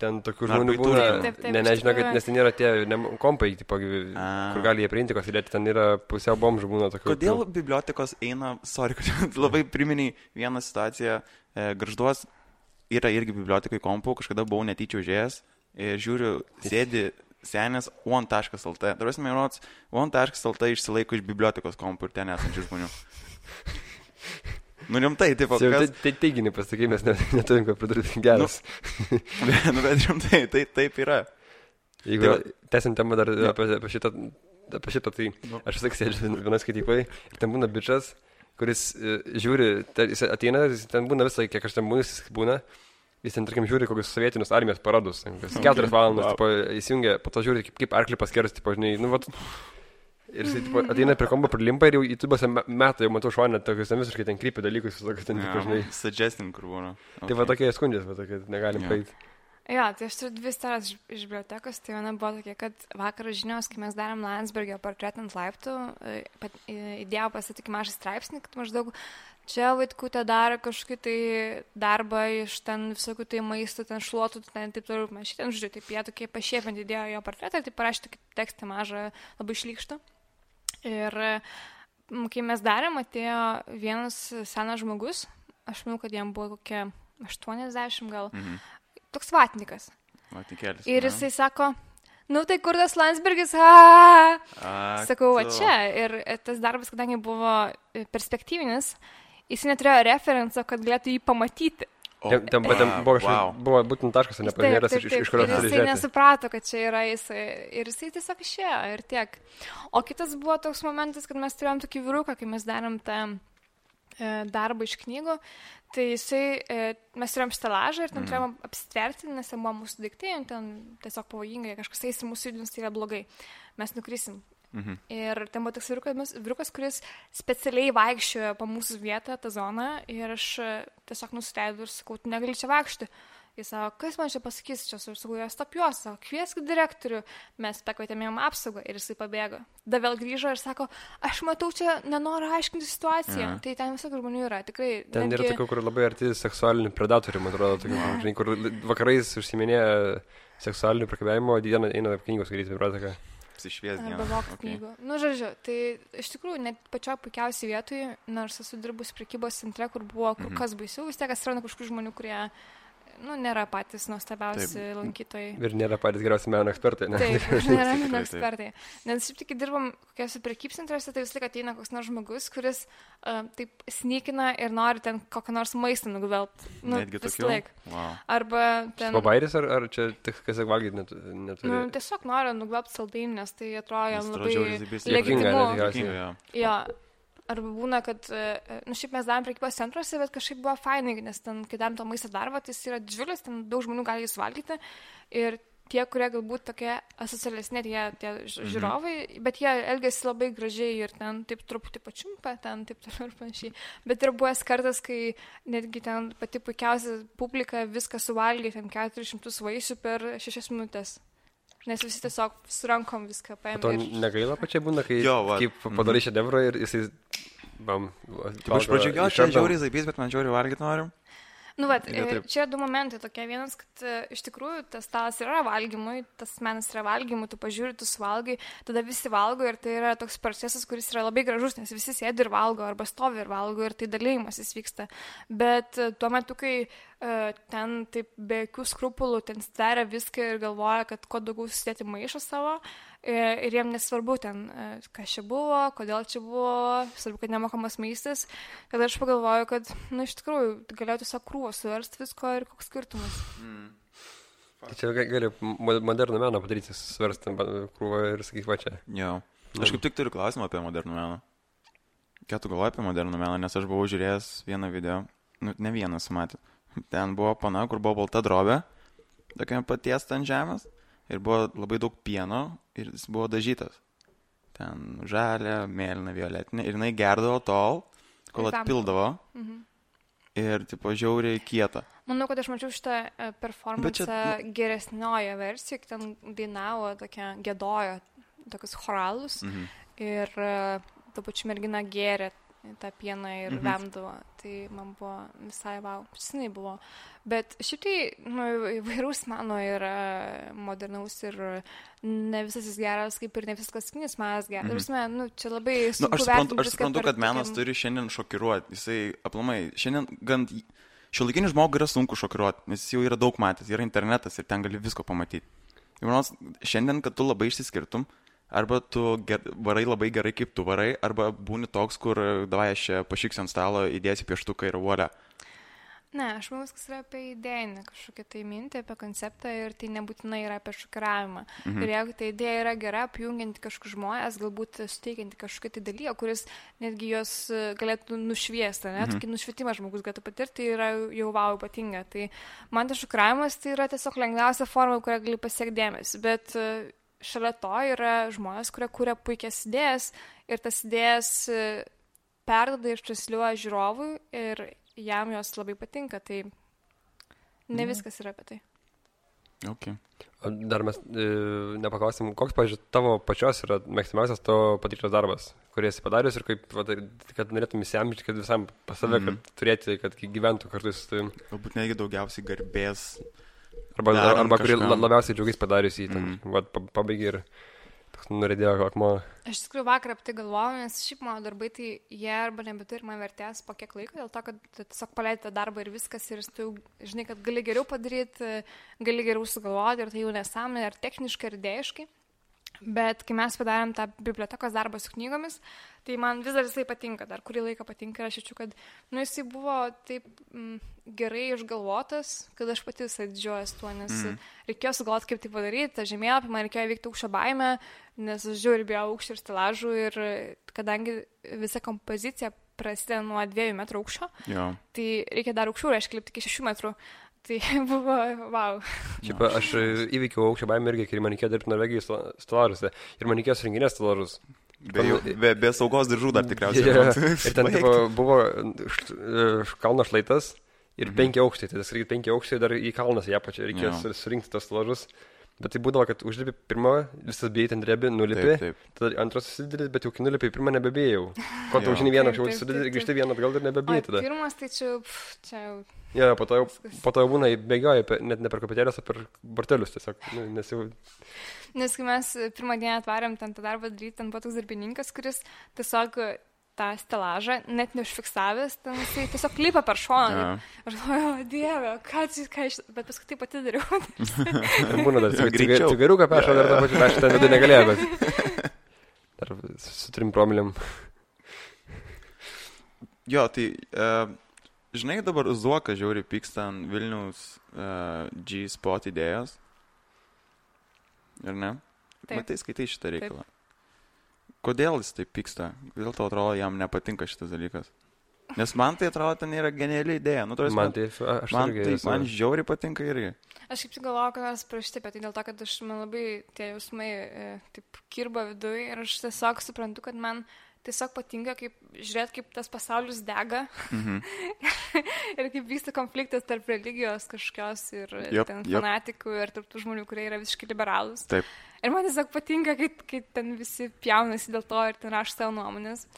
C: ten tokių žmonių būna,
B: Tulką.
A: Taip, taip,
C: ne, nežinau, kad nes ten yra tie ne, kompai, tipo, kur gali jie priimti, įdėti, ten yra pusiau bomžų būna tokių.
B: Kodėl bibliotekos eina, sorry, kad labai priminiai vieną situaciją, e, garžduos yra irgi bibliotekai kompų, kažkada buvau netyčia užėjęs ir žiūriu, sėdi senis one.lt. Dabar mes rodos, one.lt išsilaiko iš bibliotekos kompų ir ten esančių žmonių. Nu rimtai, taip,
C: Jau
B: kas...
C: tai, teiginį pasakė, mes ne, neturim ką pridurti geras.
B: nu, bet rimtai, tai taip yra.
C: Jeigu
B: tai
C: tęsiant temą dar
B: Jo.
C: apie, apie, šitą, apie šitą, tai
B: Nu.
C: aš vis tiek sėdžiu vienoje skaitykloje ir ten būna bičias, kuris e, žiūri, ten, jis ateina, jis ten būna visą, kiek aš ten būnu, jis būna. Jis ten, tarkim, žiūri kokius sovietinius armijos paradus. kokias
B: Okay.
C: Keturias valandas,
B: Wow.
C: tipo, įsijungia, po to žiūri, kaip, kaip arklį paskers, tipo, žinai, nu, vat. Ir jis tipo, ateina prie kombo, prilimpa ir jau YouTube'ose me- metai, jau matau šonę, tokius ten visiškai ten krypia dalykus, visokius ten, tipo, žinai.
B: Suggestin, kur būna.
C: Tai va tokie skundžias, va tokie, negalim
B: Jo.
C: praeiti.
A: Jo, tai aš turiu dvi istorijos iš, bibliotekos. Tai viena buvo tokia, kad vakar žinios, kai mes darėm Landsbergio portretą ant laiptų, e, pat- e, įdėjau pasitikį mažą straipsnį, kad maždaug čia vaikutė daro kažkokį tai darbą iš ten visokių tai maisto, ten šluotų, ten taip toliau, man šitien žodžiu, taip jie tokie pašiepinti įdėjo jo portretą tai parašė tokį tekstą mažą, labai šlykštą. Ir kai mes darėm, atėjo vienas senas žmogus, aš manau, kad jam buvo kokie 80 gal,
B: Mhm.
A: toks vatnikas.
B: Vatikėlis.
A: Ir jisai sako, nu tai kur tas Landsbergis, a,
B: A,
A: sakau, va čia. Ir tas darbas, kadangi buvo e, perspektyvinis, jis neturėjo referenco, kad galėtų jį pamatyti.
B: O,
C: Ten, ten, ten buvo, wow. buvo būtent taškas, o ne paminėtas, iš, iš, kurio turi
A: jisai nesuprato, kad čia yra jisai. Ir jisai tiesiog išėjo ir tiek. O kitas buvo toks momentas, kad mes turėjom tokį vyruką, kai mes darėm tą e, darbą iš knygų. Tai jisai, e, mes turėjom stelažą ir ten
B: Mhm.
A: turėjom apsitverti, nes ten buvo mūsų daiktai, ten tiesiog pavojingai, kažkas eis ir mūsų judins, tai yra blogai. Mes nukrisim.
B: Mhm.
A: Ir ten buvo toks vyrukas, vyrukas, kuris specialiai vaikščiojo po mūsų vietą, tą zoną, ir aš e, tiesiog nusileidau ir sakau, tu negali čia vaikščioti. Jis sako, kas man čia pasakys, čia aš sakau, jos stop juos, sako, kviesk direktorių, mes pakvietėme jam apsaugą ir jisai pabėgo. Da vėl grįžo ir sako, aš matau čia, nenoriu aiškinti situaciją.
B: Mhm.
A: Tai ten visokių žmonių yra, tikrai.
C: Ten yra tokių, kur labai arti seksualinių predatorių, man atrodo, tokių, žinai, kur vakarais užsiminėja seksualinių priekabėjimo, o dieną eina knygos skaityti biblioteką.
B: Apsišvies
A: Arba
B: dieną.
A: vokų
B: Okay.
A: knygų. Nu, žodžiu, tai iš tikrųjų net pačioj puikiausiai vietoj, nors esu dirbus prekybos centre, kur buvo kur
B: Mhm.
A: kas baisiau, vis tiek atsiranda kažkokių žmonių, kurie, nu, nėra patys nuostabiausi lankytojai.
C: Ir nėra patys geriausi meno ekspertai, ne?
A: Taip, nėra
B: taip.
A: ekspertai. Nes šiaip tik dirbam kokiuose prekybcentriuose, tai vis laik ateina koks nors žmogus, kuris uh, taip snykina ir nori ten kokią nors maistą nugvelbti. Nu,
B: Netgi
A: vis
B: tokių.
A: laik.
B: Wow.
A: Arba ten...
C: Pabairis ar, ar čia tik kas valgyti net, neturi?
A: Nu, tiesiog nori nugvelbti saldainį, nes tai atrodo jam labai legitimu.
C: ne,
A: Arba būna, kad, e, nu šiaip mes darėm prekybos centruose, bet kažkaip buvo fainai, nes ten, kai darėm to maisto darbą, tai jis yra didžiulis, ten daug žmonių gali jį suvalgyti. Ir tie, kurie galbūt tokie asocialesni, tie, tie
B: Mhm.
A: žiūrovai, bet jie elgesi labai gražiai ir ten taip truputį pačiumpa, ten taip toliau ir panašiai. Bet ir buvęs kartas, kai netgi ten pati puikiausia publika viską suvalgė, ten 400 vaisių per 6 minutės. Nes visi tiesiog su rankom viską paėmė.
C: to
A: ir-
C: negaila pačiai būna, kai
B: Jo, va.
C: kaip padarai šedevrą ir jisai... Bam,
B: Taip, aš pradžioje, gal čia žiauriai zaibys, bet man žiauriai valgyti noriu.
A: Nu, bet
B: taip.
A: čia du momentai tokie. Vienas, kad e, iš tikrųjų tas stalas yra valgymui, tas menas yra valgymui, tu pažiūri, tu suvalgai, tada visi valgo ir tai yra toks procesas, kuris yra labai gražus, nes visi sėdi ir valgo, arba stovi ir valgo ir tai dalymasis vyksta. Bet e, tuo metu, kai e, ten taip be jokių skrupulų, ten steria viską ir galvoja, kad kuo daugiau susidėti maišą savo e, ir jiem nesvarbu ten, e, kas čia buvo, kodėl čia buvo, svarbu, kad nemokamas maistas, kad aš pagalvoju, kad, na, iš tikrųjų, galėjau tiesiog krūvą suversti visko ir koks skirtumas.
C: Tai čia ga- gali mo- modernų meną padaryti, svarstant krūvą ir sakyk, va čia.
B: Jo. Aš kaip tik turiu klausimą apie modernų meną. Ką tu galvoji apie modernų meną, nes aš buvau žiūrėjęs vieną video, nu, ne vieną sumatė. Ten buvo pana, kur buvo balta drobė, tokia patiesta ant žemės, ir buvo labai daug pieno, ir jis buvo dažytas. Ten žalia, mėlyna, violetinė, ir jinai gerdavo tol, kol atpildavo.
A: Mhm.
B: ir, tipo, žiauriai kieta.
A: Manau, kad aš mačiau šitą performance
B: čia-
A: geresnioje versijoje, ten dainavo tokia, gėdojo tokius choralus
B: Mhm.
A: ir e, tuo pačiu mergina gėrė tą pieną ir
B: Mhm.
A: vemdavo. Tai man buvo visai wow, senai buvo. Bet šiaip tai nu, įvairaus meno yra modernaus ir ne visas jis geras, kaip ir ne visas klasikinis menas geras.
B: Mhm.
A: -hmm. nu, čia labai
B: Nu, aš suprantu, aš suprantu kad menas
A: tokiam-
B: turi šiandien šokiruoti. Jisai, aplamai, šiandien gan... Šiuolaikinį žmogų yra sunku šokiruoti, nes jis jau yra daug matęs, yra internetas ir ten gali visko pamatyti. Ir manos, šiandien, kad tu labai išsiskirtum, arba tu ger, varai labai gerai, kaip tu varai, arba būni toks, kur, davai, aš čia pašiksiu ant stalo, įdėsi pieštuką ir volia.
A: Ne, aš manau, viskas yra apie idėjinę kažkokią tai mintį, apie konceptą ir tai nebūtinai yra apie šokiravimą. Mhm. Ir jeigu ta idėja yra gera, apjungianti kažkokius žmonės, galbūt suteikianti kažkokį tai dalyką, kuris netgi juos e, galėtų nušviesti, ne, mhm. tokį nušvietimą žmogus galėtų patirti, tai yra jau wow ypatinga. Tai man tas šokiravimas tai yra tiesiog lengviausia forma, kurią gali pasiekti dėmesį. Bet e, šalia to yra žmonės, kurie kūrė puikias idėjas ir tas idėjas e, perdoda ir transliuoja žiūrovui ir jam jos labai patinka, tai ne viskas yra apie tai.
B: Okay.
C: Dar mes e, nepaklausim, koks, pažiūrėjau, tavo pačios yra mėgstamiausias tavo patirtas darbas, kurį esi padarius ir kaip, va, tai- kad norėtum įsiamžyti, kad visam pas save, mm
B: Mhm.
C: -hmm. kad turėti, kad gyventų kartu su tavim.
B: Galbūt netgi daugiausiai garbės.
C: Arba,
B: Darant
C: arba kurį
B: kažkam.
C: la- labiausiai džiaugiais padarius jį, ten, mm
B: Mhm.
C: -hmm. va, pa- pabaigi ir nuredėjo akmuo.
A: Aš tikrųjų vakar apie tai galvojau, nes šiaip mano darbai, tai jie arba nebeturi man vertės po kiek laiko, dėl to, kad tiesiog paleidai tą darbą ir viskas, ir tu jau žinai, kad gali geriau padaryti, gali geriau sugalvoti, ir tai jau nesąmonė, ar techniškai, ar idėjiškai. Bet kai mes padarėm tą bibliotekos darbą su knygomis, tai man vis dar jisai patinka, dar kurį laiką patinka ir aš jaučiu, kad nu, jisai buvo taip mm, gerai išgalvotas, kad aš pati visai didžiuojas tuo, nes mm. reikėjo sugalvoti, kaip tai padaryti, tą žemėlapį, man reikėjo įveikti aukščio baimę, nes aš žiūriu bijau aukščio ir stilažų ir kadangi visa kompozicija prasideda nuo dviejų metrų aukščio,
B: Jo.
A: tai reikia dar aukščiau, reiškia lipti iki šešių metrų. Tai buvo, wow.
C: Šiaip aš įveikiau aukščio baimę irgi, kai man reikėjo dirbti Norvegijos stolaruose. Ir man reikėjo surinkinės stolarus.
B: Be, be, be saugos diržų dar tikriausiai. Remontuot.
C: ir ten tipo, buvo š- kalno šlaitas ir
B: Mhm.
C: penki aukštai. Tai tas reikia penki aukštai dar į kalną į apačią. Reikėjo
B: Jo.
C: sur- surinkti tos lažus. Bet tai būdavo, kad užlipi pirmą, visas bijai ten drebi, nulipi.
B: Taip, taip.
C: Tada antras susidėlis, bet jau kai nulipi pirmą nebebėjau. Ko tu žinai vieną,
A: Taip,
C: jau
A: taip,
C: grįžti vieną atgal ir
A: O
C: nebebėjai tada.
A: pirmas, tai čia, pf, čia jau
C: Ja, po to jau, po to jau būna bėgioja, net ne per kopėtėlės, o per bortelius tiesiog. Nu, nes jau
A: Nes kai mes pirmą dieną atvarėm ten tą darbą daryti, ten buvo toks darbininkas, kuris tiesiog tą stelažą, net neužfiksavęs, ten jisai tiesiog lipa per šoną.
B: Jo.
A: Aš galvoju, o dieve, ką čia, ką aš, bet paskui tai pati dariau.
C: būna dar
B: Greičiau.
C: cigariuką peša, dar tą pačią peša ten negalėjo, bet dar su trim promiliam.
B: Jo, tai, uh, žinai, dabar Zuoka žiauri pyksta ant Vilniaus uh, G-spot idėjos. Ir ne?
A: Taip.
B: Matai, skaitai šitą reikalą. Kodėl jis taip pyksta? Kodėl tau atrodo, jam nepatinka šitas dalykas? Nes man tai atrodo, ten yra geniali idėja. Nu, tarsi,
C: Man tai, aš
B: man, tai,
C: esu-
B: man žiauri patinka irgi.
A: Aš kaip tik galvoju, kad mes prašyti apie tai dėl to, kad aš man labai tie jausmai e, taip kirba viduje ir aš tiesiog suprantu, kad man tiesiog patinka kaip žiūrėti, kaip tas pasaulis dega
B: Mhm.
A: ir kaip vyksta konfliktas tarp religijos kažkokios ir yep, ten fanatikų ir tarp tų žmonių, kurie yra visiškai liberalūs.
B: Taip.
A: Ir man tiesiog patinka, kai, kai ten visi pjaunasi dėl to ir ten rašo savo nuomonės.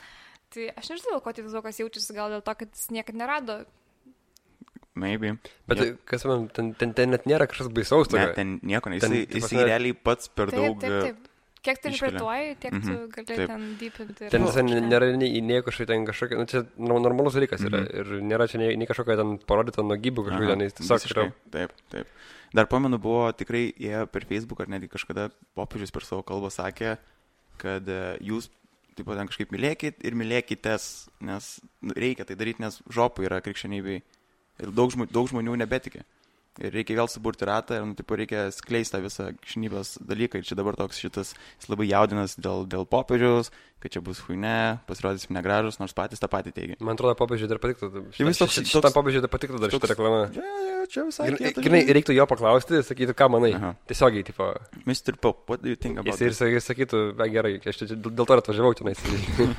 A: Tai aš nežinau, ko tai Zuokas jaučiasi, gal dėl to, kad jis niekada nerado.
B: Maybe.
C: Bet
B: Jo.
C: tai, kas man, ten, ten, ten net nėra kažkas baisaus.
B: Ne, ten nieko, ne.
C: Ten,
B: Jisai,
C: ta
B: jisai
C: prasme-
B: realiai pats per
A: Taip,
B: daug.
A: taip, taip. Kiek tu interpretuoji, tiek tu
B: Mhm,
A: gali
B: taip.
A: ten deepinti. ir-
C: Ten visai nėra nei, nei kažkokia, ten kažkokia, nu, čia normalus dalykas yra.
B: Mhm.
C: Ir nėra čia nei, nei kažkokia ten parodyta nuogybų kažkokia,
B: Aha,
C: ten tiesiog yra.
B: Taip, taip. Dar pamenu, buvo tikrai jie per Facebook ar netgi kažkada popiežius per savo kalbą sakė, kad e, jūs taip pat ten kažkaip mylėkit ir mylėkitės, nes nu, reikia tai daryti, nes žopų yra krikščionybei ir daug, žmonių, daug žmonių nebetikė. Ir reikia vėl suburti ratą ir, nu, taip, reikia skleisti tą visą krikščionybės dalyką. Ir čia dabar toks šitas, jis labai jaudinas dėl, dėl popiežiaus, kad čia bus huine, pasirodysim negražus, nors patys tą patį teigia.
C: Man atrodo, popiežiui dar patiktų. Šitam popiežiui dar patiktų dar šitą reklamą.
B: Čia, čia visai.
C: Grinai, reiktų jo paklausti, sakytų, ką manai.
B: Aha.
C: Tiesiogiai, tipo,
B: Mr. Pop, what do you think about
C: jis ir saky- sakytų, be gerai, aš čia dėl to ir atvažiavau
B: this?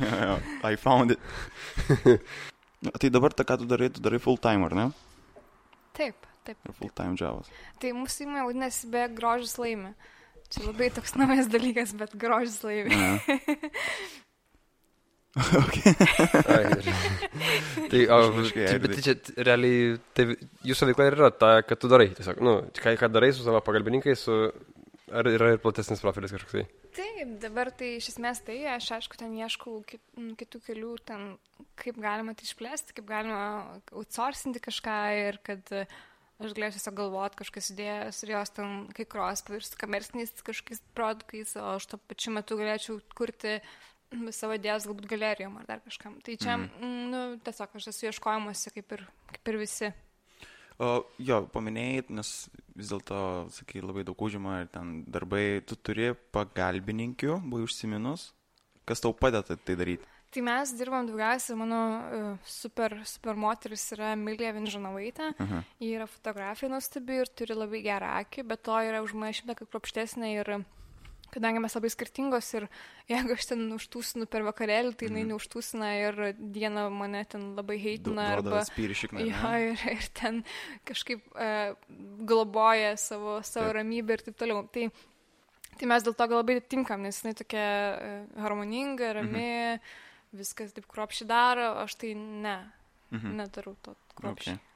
B: I found it. Na, Tai dabar, ta, ką tu darai, tu darai full time, ar ne?
A: Taip, taip.
B: Ar full time džiavas?
A: Tai mūsų įmonė vadinasi be grožis laimi. Čia labai toks naujas dalykas, bet grožis laimi.
C: Ai, ir- tai, o, tai, bet tai čia t- realiai, tai jūsų veikla ir yra ta, kad tu darai. Tiesiog, nu, ką, ką darai su savo pagalbininkais, su, ar yra ir platesnis profilis kažkoks. tai?
A: Taip, dabar tai iš esmės tai, aš aišku, ten ieškau kit, kitų kelių, ten, kaip galima tai išplėsti, kaip galima outsourcinti kažką ir kad e, aš galėčiau tiesiog galvoti kažkas idėjas ir jos ten kai kurios pavirstų komerciniais kažkokiais produktais, o aš tuo pačiu metu galėčiau kurti savo idėjas galbūt galerijom ar dar kažkam. Tai čia, mm. nu, tiesiog aš esu ieškojimuose kaip ir, kaip ir visi.
B: O, jo, paminėjai, nes vis dėlto, sakai, labai daug užima ir ten darbai, tu turi pagalbininkių, buvai užsiminus, kas tau padeda tai daryti.
A: Tai mes dirbam daugiausiai, mano uh, super, super moteris yra Milija Vinžanovaitė.
B: Aha.
A: Ji yra fotografija nuostabi ir turi labai gerą akį, bet to yra už mane šimtą kaip kruopštesnė ir kadangi mes labai skirtingos ir jeigu aš ten užtūsinu per vakarėlį, tai jinai neužtūsina ir dieną mane ten labai heitina arba...
B: spyrį šikną.
A: Jo, ir, ir ten kažkaip uh, globoja savo, savo
B: Taip.
A: ramybę ir taip toliau. Tai, tai mes dėl to gal labai tinkam, nes jinai tokia uh, harmoninga, rami, mhm. Viskas taip kruopšiai daro, aš tai ne,
B: Mhm.
A: nedarau to kruopšiai.
B: Okay.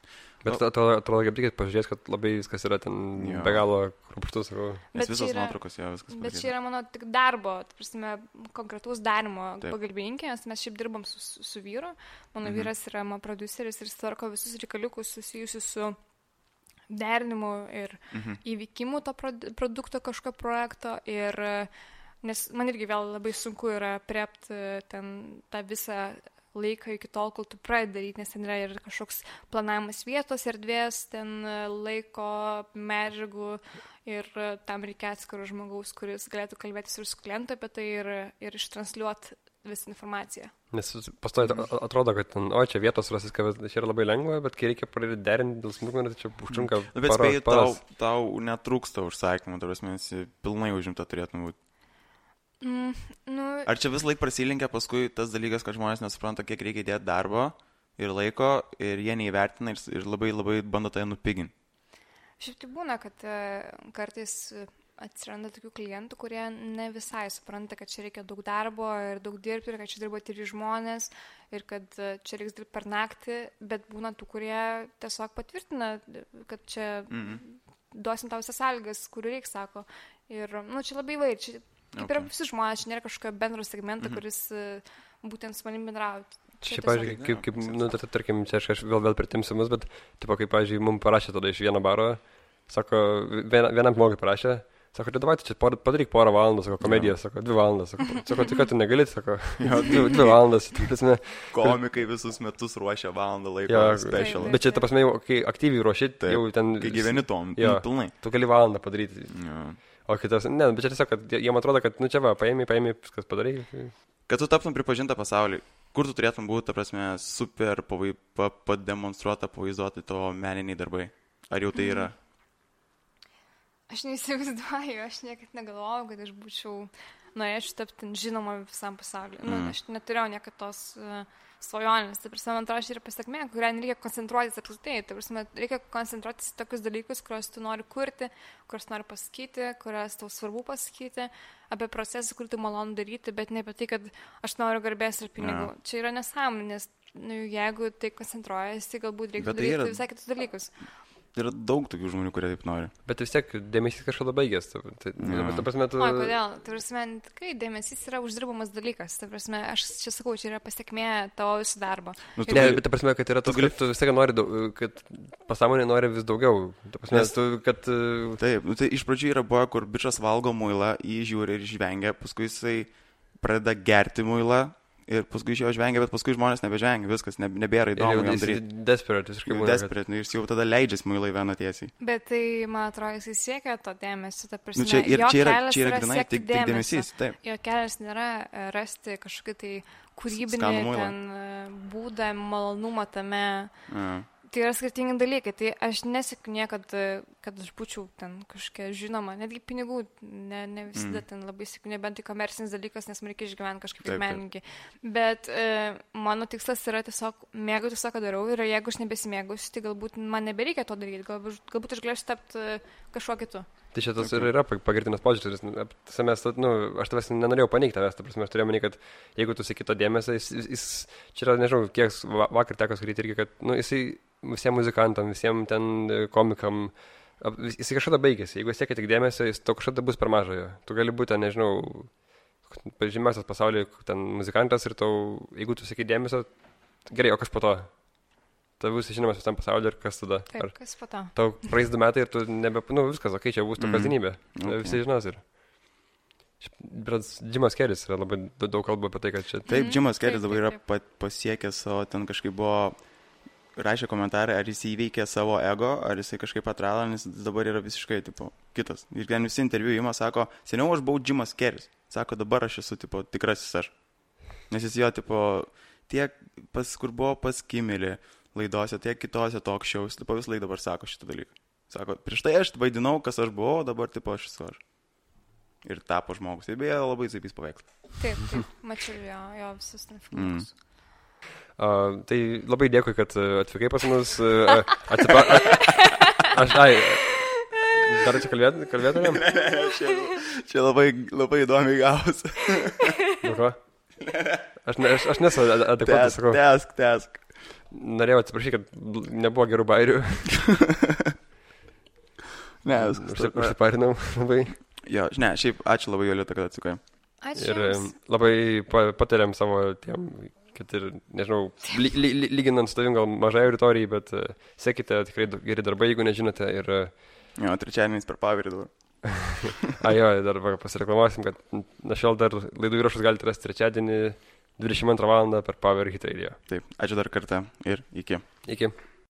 C: Bet atrodo, atrodo kaip tik pažiūrės, kad labai viskas yra ten
B: Jo.
C: be galo kruopštus.
B: Nes visos
A: yra-
B: nuotraukos jo viskas.
A: Bet čia yra mano tik darbo, prasme, konkretaus darimo
B: Taip.
A: pagalbininkė, nes mes šiaip dirbam su, su, vyru. Mano
B: Mhm.
A: vyras yra mano produceris ir tvarko visus reikaliukus susijusius su derinimu ir
B: Mhm.
A: įvykimu to prod- produkto kažkokio projekto. Ir, e, nes man irgi vėl labai sunku yra priepti ten tą visą laiką iki tol, kol tu pradedi daryti, nes ten yra ir kažkoks planavimas vietos, erdvės, ten e, laiko, medžiagų ir e, tam reikia atskiro žmogaus, kuris galėtų kalbėtis ir su klientu apie tai ir, ir ištransliuoti visą informaciją.
C: Nes pastoji atrodo, kad ten, o čia vietos rasis, kad čia yra labai lengva, bet kai reikia pradėti derinti dėl smulkmenų, tai čia užtrunka.
B: Nu, bet spėjai, tau, tau netrūksta užsakymų, tarsi mes pilnai užimta turėtum būti.
A: Mm, nu,
B: Ar čia vis laik prasilinkia paskui tas dalykas, kad žmonės nesupranta, kiek reikia įdėti darbo ir laiko ir jie neįvertina ir, ir labai labai bando tai nupiginti.
A: Šiaip tai būna, kad e, kartais atsiranda tokių klientų, kurie ne visai supranta, kad čia reikia daug darbo ir daug dirbti ir kad čia dirba trys žmonės ir kad e, čia reiks dirbti per naktį, bet būna tų, kurie tiesiog patvirtina, kad čia
B: Mhm.
A: duosim tau visas sąlygas, kurių reiks, sako. Ir, na, nu, čia labai vair, čia kaip okay. ir visi žmonės, čia nėra kažkokio bendro segmento,
B: Mhm.
A: kuris e, būtent su manim bendrauja. Čia
C: Šiaip, pavyzdžiui, kaip, kaip nu, tar- tarkim, čia aš, aš vėl, vėl pritimsiu mus, bet, tipo, kaip, pavyzdžiui, mums parašė tada iš vieno baro, sako, viena, vienam žmogui parašė, sako, tai davai, čia padaryk porą valandų, sako, komediją, sako, dvi valandas, sako, sako tai kad tu negali, sako, jo, dvi, dvi valandas, tai prasme,
B: Komikai visus metus ruošia valandą laiko
C: Jo,
B: special.
C: Bet čia, ta prasme, jau, kai aktyviai ruoši,
B: Taip,
C: jau ten,
B: Kai gyveni tom,
C: Jo.
B: pilnai.
C: tu gali valandą padaryti,
B: Jo.
C: O kitas, ne, bet čia tiesiog, kad jie- jiem atrodo, kad, nu čia va, paėmė, paėmė, viskas padarai,
B: Kad tu taptum pripažinta pasaulyje, kur tu turėtum būti, ta prasme, super pavai, pa, pademonstruota, pavaizduoti tavo meniniai darbai? Ar jau tai yra?
A: Aš neįsivaizduoju, aš niekada negalvojau, kad aš būčiau, norėčiau tapti žinoma visam pasauliu. Mm. Nu,
B: Mm.
A: aš neturėjau niekada tos uh, svajonės. Tai prasme, man atrodo, čia yra pasiekmė, kurią nereikia koncentruotis apskritai. Tai prasme, reikia koncentruotis į tokius dalykus, kuriuos tu nori kurti, kuriuos nori pasakyti, kuriuos tau svarbu pasakyti, apie procesą, kurį tu malonu daryti, bet ne apie tai, kad aš noriu garbės ir pinigų.
B: Jo.
A: Čia yra nesąmonė, nes nu, jeigu tai koncentruojasi, galbūt reikia
B: tai
A: daryti
B: yra-
A: visai kitus dalykus.
B: Yra daug tokių žmonių, kurie taip nori.
C: bet vis tiek dėmesys kažkada baigės, tai, tai,
B: Jo.
C: ta prasme, tu...
A: O, kodėl? Tai prasme, tikrai dėmesys yra uždirbamas dalykas. Tai prasme, aš čia sakau, čia yra pasiekmė tavo viso darbo.
B: Nu, tu
C: Ne, bet ta prasme, kad yra tas,
B: gali-
C: kad tu vis tiek nori, daug- kad pasąmonė nori vis daugiau. Ta prasme,
B: Nes-
C: tu, kad... uh,
B: Taip, nu, tai iš pradžių yra buvo, kur bičias valgo muilą, jį žiūri ir žvengia, paskui jisai pradeda gerti muilą ir paskui iš jo žvengia, bet paskui žmonės nebežvengia, viskas nebe, nebėra
C: Ir jau
B: įdomu
C: jis
B: daryti.
C: desperate, visiškai būna. kad-
B: Desperate, nu, jis jau tada leidžiasi muilą į vieną tiesiai.
A: Bet tai, man atrodo, jis siekia to dėmesio. Ta prasme,
B: Nu, čia, ir čia yra, čia yra
A: yra
B: grinai tik, tik dėmesys. Taip.
A: Jo kelias nėra e, rasti kažkokį tai kūrybinį ten, e, būdą, malonumą tame.
B: Ja.
A: Tai yra skirtingi dalykai. Tai aš nesikiu niekad, kad aš būčiau ten kažkokia žinoma, netgi pinigų ne, ne visada mm. ten labai sikiu, nebent tai komercinis dalykas, nes man reikia išgyventi kažkaip kaip menininkai. Bet e, mano tikslas yra tiesiog mėgautis to, ką darau ir jeigu aš nebesimėgausiu, tai galbūt man nebereikia to daryti, galbūt, galbūt aš galėsiu tapti e, kažkuo kitu.
C: Tai šitas ir yra pagirtinas požiūris. Mes, nu, aš tavęs nenorėjau paneigti tavęs, ta prasme, aš turėjau manį, kad jeigu tu sėki to dėmesio, jis, jis, čia yra, nežinau, kiek vakar teko skaityti irgi, kad, nu, jisai visiems muzikantam, visiems ten e, komikam, jisai kažkada baigėsi. Jeigu siekia tik dėmesio, jis to kažkada bus per mažojo. Tu gali būti, nežinau, pažymiausias pasaulyje, ten muzikantas ir tau, jeigu tu sėki dėmesio, gerai, o kas po to? Tavai bus žinomas visam pasauliu ir kas tada?
A: Taip, Ar kas po to?
C: Tau praeis du metai ir tu nebe, nu viskas, okei, okay, čia bus tu mm. kasdienybė. Okay. Visi žinos ir. Bet Džimas Keris yra labai daug kalbų apie tai, kad čia.
B: Taip, Džimas Keris dabar yra pa, pasiekęs savo, ten kažkaip buvo, rašė komentarą, ar jis įveikė savo ego, ar jisai kažkaip atrado, nes dabar yra visiškai, tipo, kitas. Ir ten visi interviu įma sako, seniau aš buvau Džimas Keris. Sako, dabar aš esu, tipo, tikrasis aš. Nes jis jo, tipo, tiek, pas, kur buvo pas Kimelį, laidose, tiek kitose talk shows, tipo vis laik dabar sako šitą dalyką. Sako, prieš tai aš vaidinau, kas aš buvau, dabar tipo aš esu aš. Ir tapo žmogus. Tai beje, labai zaipys paveikslas.
A: Taip, taip, mačiau jo, jo visus ten filmus. Mm.
C: Uh, tai labai dėkui, kad atvykai pas mus. Uh, atsipa... Aš, ai, dar čia kalbėt, kalbėtumėm?
B: Ne, ne, ne, čia, čia labai, labai įdomiai gausi.
C: Nu ko? Aš, ne, aš, aš nesu adekvatus, sakau.
B: Tesk, tesk.
C: Norėjau atsiprašyti, kad nebuvo gerų bairių.
B: ne, viskas.
C: Užsiparinau labai.
B: Jo, ne, šiaip ačiū labai, Jolita, kad atsikoja.
A: Ačiū.
C: Ir jums. labai patariam savo tiem, kad ir, nežinau, ly, ly, ly, lyginant su tavim gal mažai auditorijai, bet uh, sekite tikrai geri darbai, jeigu nežinote. Ir, uh,
B: jo, trečiadieniais per pavirį dabar.
C: A jo, dar pasireklamuosim, kad nuo šiol dar laidų įrašus galite rasti trečiadienį 22 val. per Power Hit Radio.
B: Taip, ačiū dar kartą ir iki.
C: Iki.